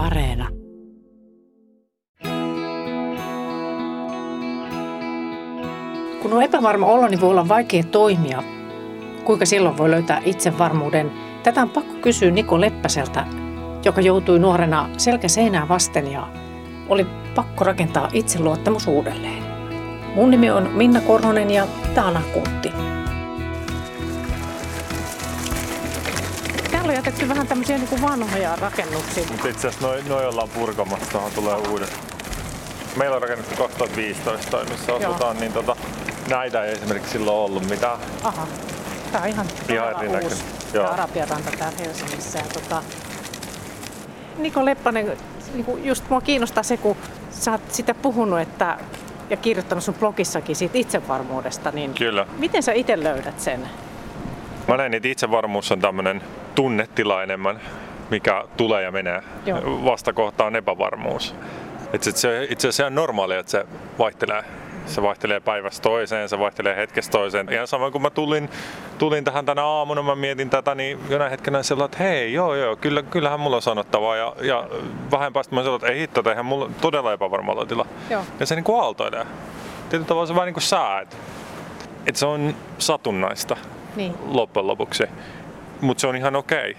Areena. Kun on epävarma olo, niin voi olla vaikea toimia. Kuinka silloin voi löytää itsevarmuuden? Tätä on pakko kysyä Niko Leppäseltä, joka joutui nuorena selkä seinää vasten ja oli pakko rakentaa itseluottamus uudelleen. Mun nimi on Minna Korhonen ja Taana Kuntti. Täällä on jätetty vähän tämmöisiä niin kuin vanhoja rakennuksia. Mutta itse asiassa noin noi ollaan purkamassa, tuohon tulee uudet. Meillä on rakennettu 2015 toi, missä asutaan, niin tota, näitä ei esimerkiksi silloin ollut mitään. Aha, tää on ihan, Ihan uusi. Joo. Tää Arabiaranta täällä Helsingissä. Ja tota, Niko Leppänen, niin just mua kiinnostaa se, kun sä oot sitä puhunut että, ja kirjoittanut sun blogissakin siitä itsevarmuudesta, niin Kyllä. miten sä itse löydät sen? Mä näen, että itsevarmuus on tämmöinen tunnetila enemmän, mikä tulee ja menee. Joo. Vastakohta on epävarmuus. Et sit se, itse asiassa on normaalia, että se vaihtelee. Se vaihtelee päivästä toiseen, se vaihtelee hetkestä toiseen. Ihan sama kun mä tulin, tulin tähän tänä aamuna, mä mietin tätä, niin jonain hetkenä sillä että hei, joo joo, kyllä, kyllähän mulla on sanottavaa. Ja, ja vähän päästä mä sanoin, että ei hitto, eihän mulla on todella epävarma olotila. Joo. Ja se niin kuin aaltoilee. Tietyllä tavalla se on vähän niin kuin sää, että et se on satunnaista Niin. loppujen lopuksi. Mutta se on ihan okei.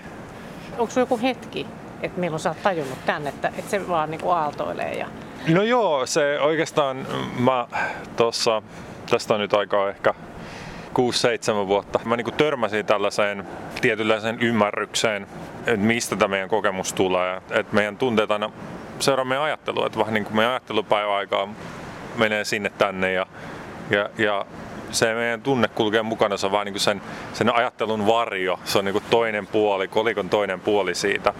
Onko sulla joku hetki, että milloin sä oot tajunnut tän, että, että se vaan niin kuin aaltoilee? Ja... No joo, se oikeastaan mä tossa, tästä on nyt aikaa ehkä 6-7 vuotta. Mä niinku törmäsin tällaiseen tietynlaiseen ymmärrykseen, että mistä tämä meidän kokemus tulee. Että meidän tunteet aina seuraa meidän ajattelua, että vähän niin kuin meidän ajattelupäivä aikaa menee sinne tänne ja, ja, ja se meidän tunne kulkee mukana, se on vaan niin kuin sen, sen ajattelun varjo, se on niin kuin toinen puoli, kolikon toinen puoli siitä.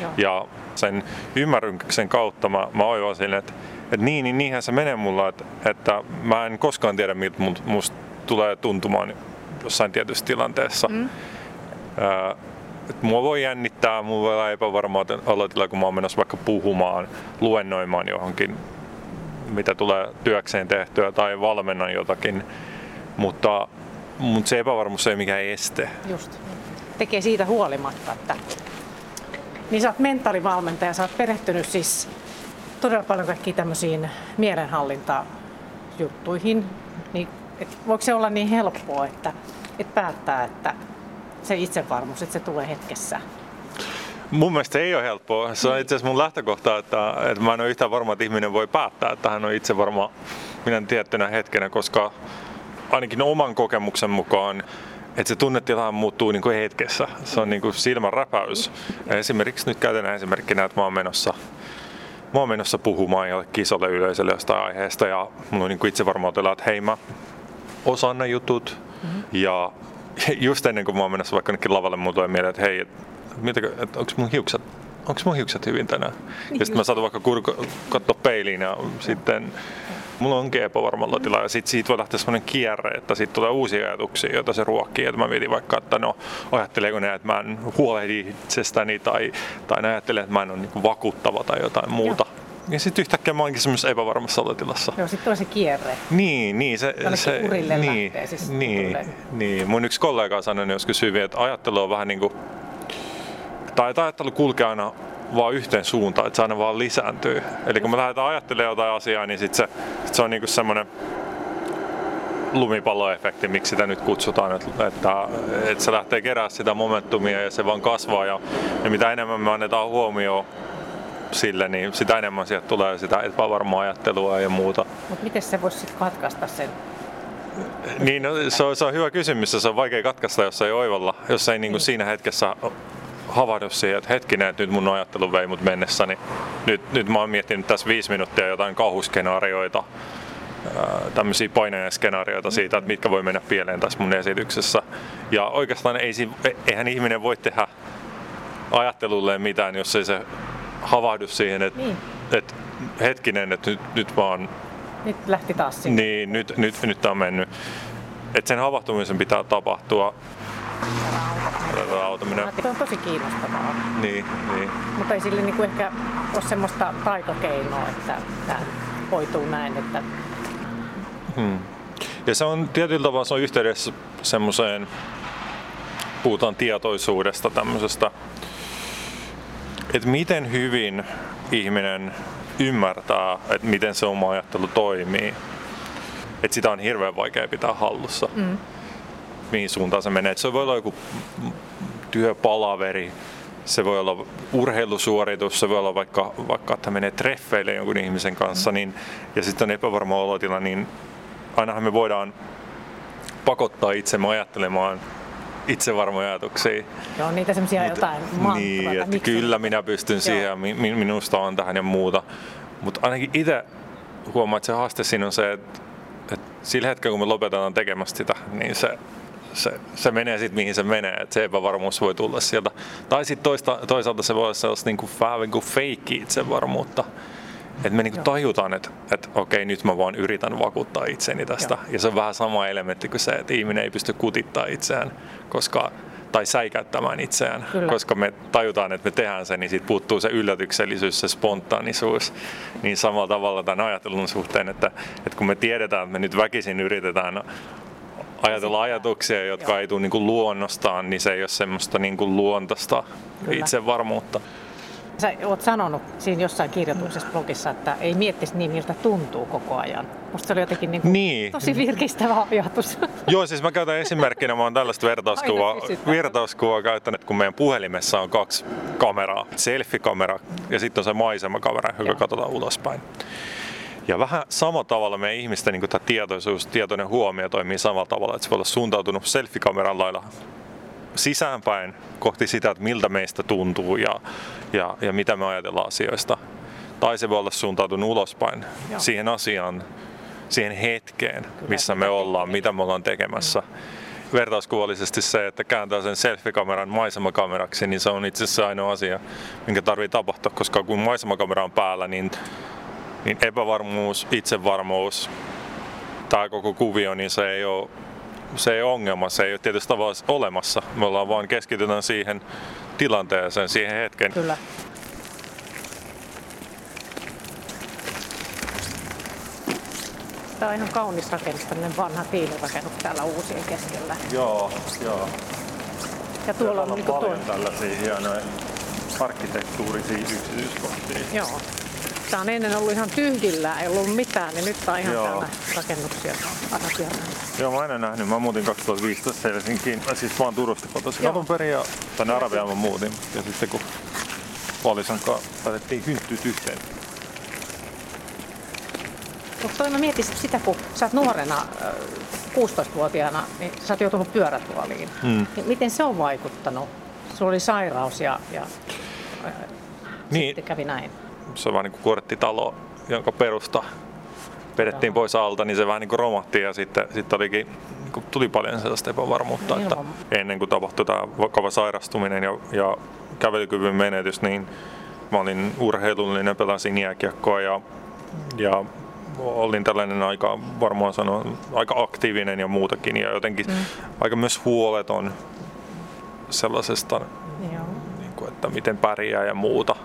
Joo. Ja sen ymmärryksen kautta mä, mä oivasin, että, että niin, niin niinhän se menee mulla, että, että mä en koskaan tiedä, miltä musta tulee tuntumaan jossain tietyssä tilanteessa. Mm. Ää, että mua voi jännittää, mulla voi olla epävarmaa olotila, kun mä oon menossa vaikka puhumaan, luennoimaan johonkin, mitä tulee työkseen tehtyä tai valmennan jotakin. Mutta, mutta se epävarmuus ei ole mikään este. Just. Tekee siitä huolimatta, että... Niin sä oot mentaalivalmentaja, sä oot perehtynyt siis todella paljon kaikkiin tämmöisiin mielenhallintajuttuihin. Niin, et voiko se olla niin helppoa, että et päättää, että se itsevarmuus, että se tulee hetkessä? Mun mielestä ei ole helppoa. Se on itse asiassa mun lähtökohta, että, että mä en ole yhtään varma, että ihminen voi päättää, että hän on itse varma minä tiettynä hetkenä, koska ainakin oman kokemuksen mukaan että se tunnetila muuttuu niin kuin hetkessä. Se on niin kuin silmän räpäys. Esimerkiksi nyt käytän esimerkkinä, että mä oon menossa Mä oon menossa puhumaan jollekin isolle yleisölle jostain aiheesta ja mulla on niin kuin itse varmaan että hei mä osaan ne jutut. Mm-hmm. Ja just ennen kuin mä oon menossa vaikka jonnekin lavalle, mulla tulee mieleen, että hei, et, mitäkö, et, onks mun hiukset onko mun hiukset hyvin tänään? Ja sitten mä saatan vaikka kurko, katsoa peiliin ja sitten mulla onkin epävarma olotila ja sit siitä voi lähteä semmoinen kierre, että siitä tulee uusia ajatuksia, joita se ruokkii. Että mä mietin vaikka, että no ajatteleeko ne, että mä en huolehdi itsestäni tai, tai ne ajattelee, että mä en ole niin vakuuttava tai jotain muuta. Ja sitten yhtäkkiä mä oonkin semmoisessa epävarmassa olotilassa. Joo, sitten tulee se kierre. Niin, niin se, Jonnekin se urille niin, lähtee, siis niin, tulee. niin. Mun yksi kollega sanoi joskus hyvin, että ajattelu on vähän niin kuin, tai että ajattelu kulkee aina vaan yhteen suuntaan, että se aina vaan lisääntyy. Eli kun me lähdetään ajattelemaan jotain asiaa, niin sit se, sit se on niin kuin semmoinen lumipalloefekti, miksi sitä nyt kutsutaan, että, että, että se lähtee kerää sitä momentumia ja se vaan kasvaa ja, ja mitä enemmän me annetaan huomioon sille, niin sitä enemmän sieltä tulee sitä epävarmaa ajattelua ja muuta. Mutta miten se voisi sitten katkaista sen? Niin, no, se, on, se on hyvä kysymys se on vaikea katkaista, jos ei oivalla, jos ei niin kuin siinä hetkessä havahdu siihen, että hetkinen, että nyt mun ajattelu vei mut mennessä, niin nyt, nyt mä oon miettinyt tässä viisi minuuttia jotain kauhuskenaarioita, tämmöisiä painajaskenaarioita siitä, että mitkä voi mennä pieleen tässä mun esityksessä. Ja oikeastaan ei, si- eihän ihminen voi tehdä ajattelulleen mitään, jos ei se havahdu siihen, että, Niin. että hetkinen, että nyt, nyt oon Nyt lähti taas sinne. niin, nyt, nyt, nyt on mennyt. Et sen havahtumisen pitää tapahtua. Tätä autominen. Se on tosi kiinnostavaa, Niin, niin. mutta ei sille niinku ehkä ole semmoista taikakeinoa, että tämä hoituu näin. Että... Ja se on tietyllä tavalla se on yhteydessä semmoiseen, puhutaan tietoisuudesta tämmöisestä että miten hyvin ihminen ymmärtää, että miten se oma ajattelu toimii. Että sitä on hirveän vaikea pitää hallussa. Mm. Mihin suuntaan se menee. Et se voi olla joku työpalaveri, se voi olla urheilusuoritus, se voi olla vaikka, vaikka että menee treffeille jonkun ihmisen kanssa, niin, ja sitten on epävarma olotila, niin ainahan me voidaan pakottaa itsemme ajattelemaan itsevarmoja ajatuksia. Joo, niitä semmoisia jotain Niin, että kyllä minä pystyn siihen, mi, minusta on tähän ja muuta. Mutta ainakin itse huomaa, että se haaste siinä on se, että, että sillä hetkellä kun me lopetetaan tekemästä sitä, niin se, se, se menee sitten mihin se menee, että se epävarmuus voi tulla sieltä. Tai sitten toisaalta se voi olla sellaista niin kuin, vähän niin kuin feikki itsevarmuutta. Että me niinku tajutaan, että, että okei, nyt mä vaan yritän vakuuttaa itseni tästä. Joo. Ja se on vähän sama elementti kuin se, että ihminen ei pysty kutittaa itseään, koska tai säikäyttämään itseään, Kyllä. koska me tajutaan, että me tehdään sen, niin siitä puuttuu se yllätyksellisyys, se spontaanisuus. Niin samalla tavalla tämän ajattelun suhteen, että, että kun me tiedetään, että me nyt väkisin yritetään ajatella ajatuksia, jotka Joo. ei tule niin kuin luonnostaan, niin se ei ole semmoista niin kuin luontaista Kyllä. itsevarmuutta. Sä oot sanonut siinä jossain kirjoituksessa blogissa, että ei miettisi niin, miltä tuntuu koko ajan. Musta se oli jotenkin niin niin. tosi virkistävä ajatus. Joo, siis mä käytän esimerkkinä, mä oon tällaista vertauskuvaa, vertauskuvaa käyttänyt, kun meidän puhelimessa on kaksi kameraa. Selfie-kamera ja sitten on se maisemakamera, joka Joo. katsotaan ulospäin. Ja vähän samalla tavalla meidän ihmisten niin tämä tietoisuus, tietoinen huomio toimii samalla tavalla, että se voi olla suuntautunut selfie-kameran lailla sisäänpäin kohti sitä, että miltä meistä tuntuu ja, ja, ja mitä me ajatellaan asioista. Tai se voi olla suuntautunut ulospäin Joo. siihen asiaan, siihen hetkeen, Kyllä, missä me ollaan, mitä me ollaan tekemässä. Mm. Vertauskuvallisesti se, että kääntää sen selfie-kameran maisemakameraksi, niin se on itse asiassa ainoa asia, minkä tarvii tapahtua, koska kun maisemakamera on päällä, niin, niin epävarmuus, itsevarmuus, tämä koko kuvio, niin se ei ole se ei ole ongelma, se ei ole tietysti tavallaan olemassa. Me ollaan vaan keskitytään siihen tilanteeseen, siihen hetken. Kyllä. Tämä on ihan kaunis rakennus, tämmöinen vanha tiilirakennus täällä uusien keskellä. Joo, joo. Ja tuolla on, on niin paljon tuo... tällaisia hienoja arkkitehtuurisia yksityiskohtia. Joo. Tämä on ennen ollut ihan tyhjillä, ei ollut mitään, niin nyt on ihan Joo. täällä rakennuksia Joo, mä en nähnyt. Mä muutin 2015 Helsinkiin. Siis mä oon Turusta kotoisin alun perin ja tänne Arabiaan mä muutin. Ja sitten kun puolison kanssa laitettiin hynttyt yhteen. Mutta toi mä mietin sitä, kun sä oot nuorena, 16-vuotiaana, niin sä oot joutunut pyörätuoliin. Hmm. Niin miten se on vaikuttanut? Sulla oli sairaus ja, ja niin. sitten kävi näin se vaan niin kuin talo, jonka perusta vedettiin pois alta, niin se vähän niin kuin romahti ja sitten, sitten olikin, niin kuin tuli paljon sellaista epävarmuutta, Ilman. että ennen kuin tapahtui tämä vakava sairastuminen ja, ja kävelykyvyn menetys, niin mä olin urheilullinen, pelasin jääkiekkoa ja, ja olin tällainen aika, varmaan sanoa, aika aktiivinen ja muutakin ja jotenkin mm. aika myös huoleton sellaisesta, Niin kuin, että miten pärjää ja muuta.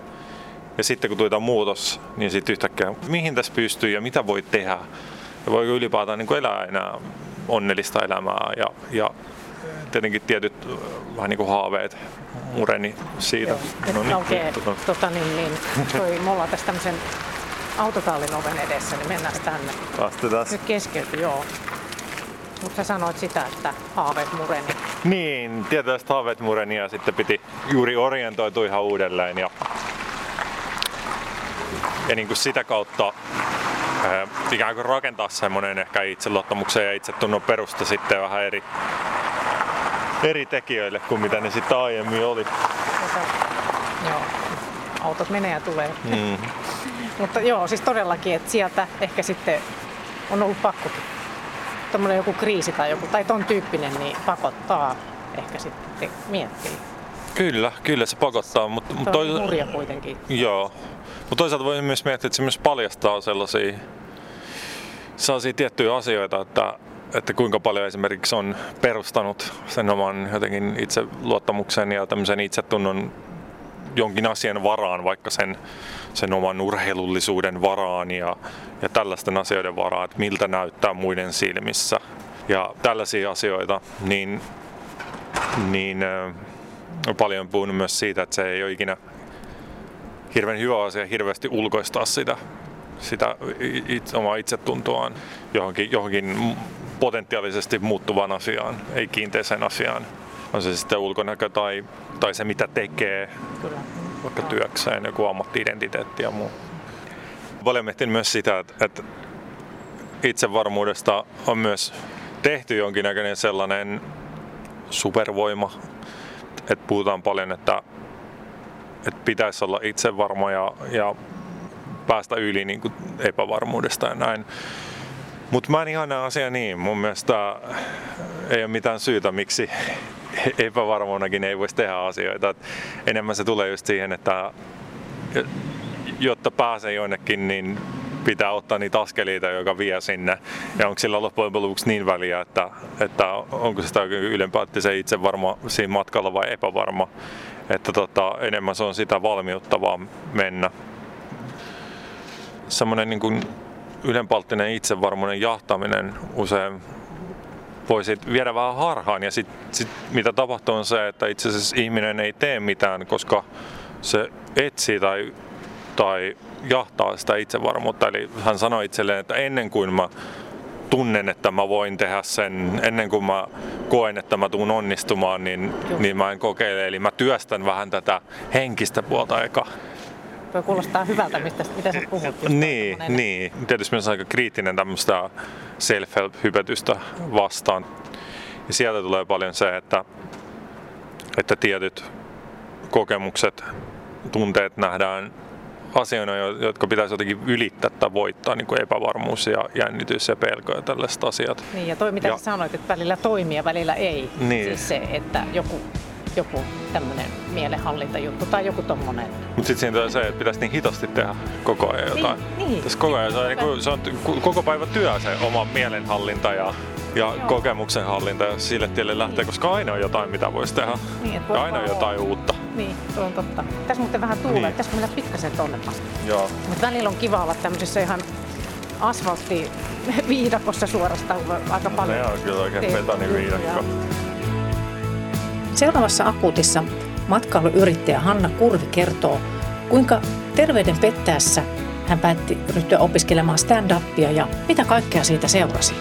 Ja sitten kun tuli muutos, niin sitten yhtäkkiä, mihin tässä pystyy ja mitä voi tehdä. Ja voiko ylipäätään niin elää enää onnellista elämää ja, ja tietenkin tietyt vähän niin kuin haaveet mureni siitä. Joo, no niin, okay. tota, niin, niin, toi, me ollaan tässä tämmöisen autotallin oven edessä, niin mennään tänne. Taas Nyt keskeytyi, joo. Mutta sä sanoit sitä, että haaveet mureni. Niin, tietysti haaveet mureni ja sitten piti juuri orientoitua ihan uudelleen ja ja niin kuin sitä kautta ää, ikään kuin rakentaa semmoinen ehkä itseluottamuksen ja itsetunnon perusta sitten vähän eri, eri tekijöille kuin mitä ne sitten aiemmin oli. Joo, autot menee ja tulee. Mm. Mutta joo, siis todellakin, että sieltä ehkä sitten on ollut pakko tuommoinen joku kriisi tai joku, tai ton tyyppinen, niin pakottaa ehkä sitten miettiä. Kyllä, kyllä se pakottaa. Mutta, mutta toi... hurja kuitenkin. Joo, mutta toisaalta voi myös miettiä, että se myös paljastaa sellaisia, sellaisia tiettyjä asioita, että, että kuinka paljon esimerkiksi on perustanut sen oman jotenkin itseluottamuksen ja tämmöisen itsetunnon jonkin asian varaan, vaikka sen, sen oman urheilullisuuden varaan ja, ja tällaisten asioiden varaan, että miltä näyttää muiden silmissä ja tällaisia asioita, niin, niin paljon puhunut myös siitä, että se ei ole ikinä hirveän hyvä asia hirveästi ulkoistaa sitä, sitä it, omaa itsetuntoaan johonkin, johonkin potentiaalisesti muuttuvaan asiaan, ei kiinteiseen asiaan. On se sitten ulkonäkö tai, tai se mitä tekee, vaikka työkseen, joku ammatti-identiteetti ja muu. Paljon mietin myös sitä, että, että itsevarmuudesta on myös tehty jonkinnäköinen sellainen supervoima, että puhutaan paljon, että, että pitäisi olla itsevarma ja, ja päästä yli niin kuin epävarmuudesta ja näin. Mutta mä en ihan näe asia niin. Mun mielestä ei ole mitään syytä, miksi epävarmuunakin ei voisi tehdä asioita. Et enemmän se tulee just siihen, että jotta pääsee jonnekin, niin pitää ottaa niitä askeleita, joka vie sinne. Ja onko sillä loppujen lopuksi niin väliä, että, että onko sitä ylempää, että se itse varma siinä matkalla vai epävarma. Että tota, enemmän se on sitä valmiutta vaan mennä. Semmoinen niin kuin ylenpalttinen itsevarmuuden jahtaminen usein voi sit viedä vähän harhaan ja sit, sit, mitä tapahtuu on se, että itse asiassa ihminen ei tee mitään, koska se etsii tai, tai jahtaa sitä itsevarmuutta. Eli hän sanoi itselleen, että ennen kuin mä tunnen, että mä voin tehdä sen, ennen kuin mä koen, että mä tuun onnistumaan, niin, niin mä en kokeile. Eli mä työstän vähän tätä henkistä puolta eka. Tuo kuulostaa hyvältä, mistä, mitä sä puhut. Niin, niin. Tietysti myös aika kriittinen tämmöistä self-help-hypetystä vastaan. Ja sieltä tulee paljon se, että, että tietyt kokemukset, tunteet nähdään asioina, jotka pitäisi jotenkin ylittää tai voittaa, niin kuin epävarmuus ja jännitys ja pelko ja tällaiset asiat. Niin ja toi mitä ja, sanoit, että välillä toimii ja välillä ei. Niin. Siis se, että joku joku tämmöinen mielenhallintajuttu tai joku tommonen. Mutta sitten siinä tulee se, että pitäisi niin hitaasti tehdä koko ajan jotain. Niin, niin. Tässä koko ajan se on, niin se on koko päivä työ se oma mielenhallinta ja ja Joo. kokemuksen hallinta ja sille tielle lähtee, niin. koska aina on jotain, mitä voisi tehdä. Niin, ja aina on jotain uutta. Niin, tuo on totta. Tässä muuten vähän tuulee, niin. tässä mennä pikkasen tonne Joo. Mutta välillä on kiva olla tämmöisessä ihan asfalttiviidakossa suorastaan aika no, paljon. Ne on kyllä oikein betoniviidakko. Seuraavassa akuutissa matkailuyrittäjä Hanna Kurvi kertoo, kuinka terveyden pettäessä hän päätti ryhtyä opiskelemaan stand-upia ja mitä kaikkea siitä seurasi.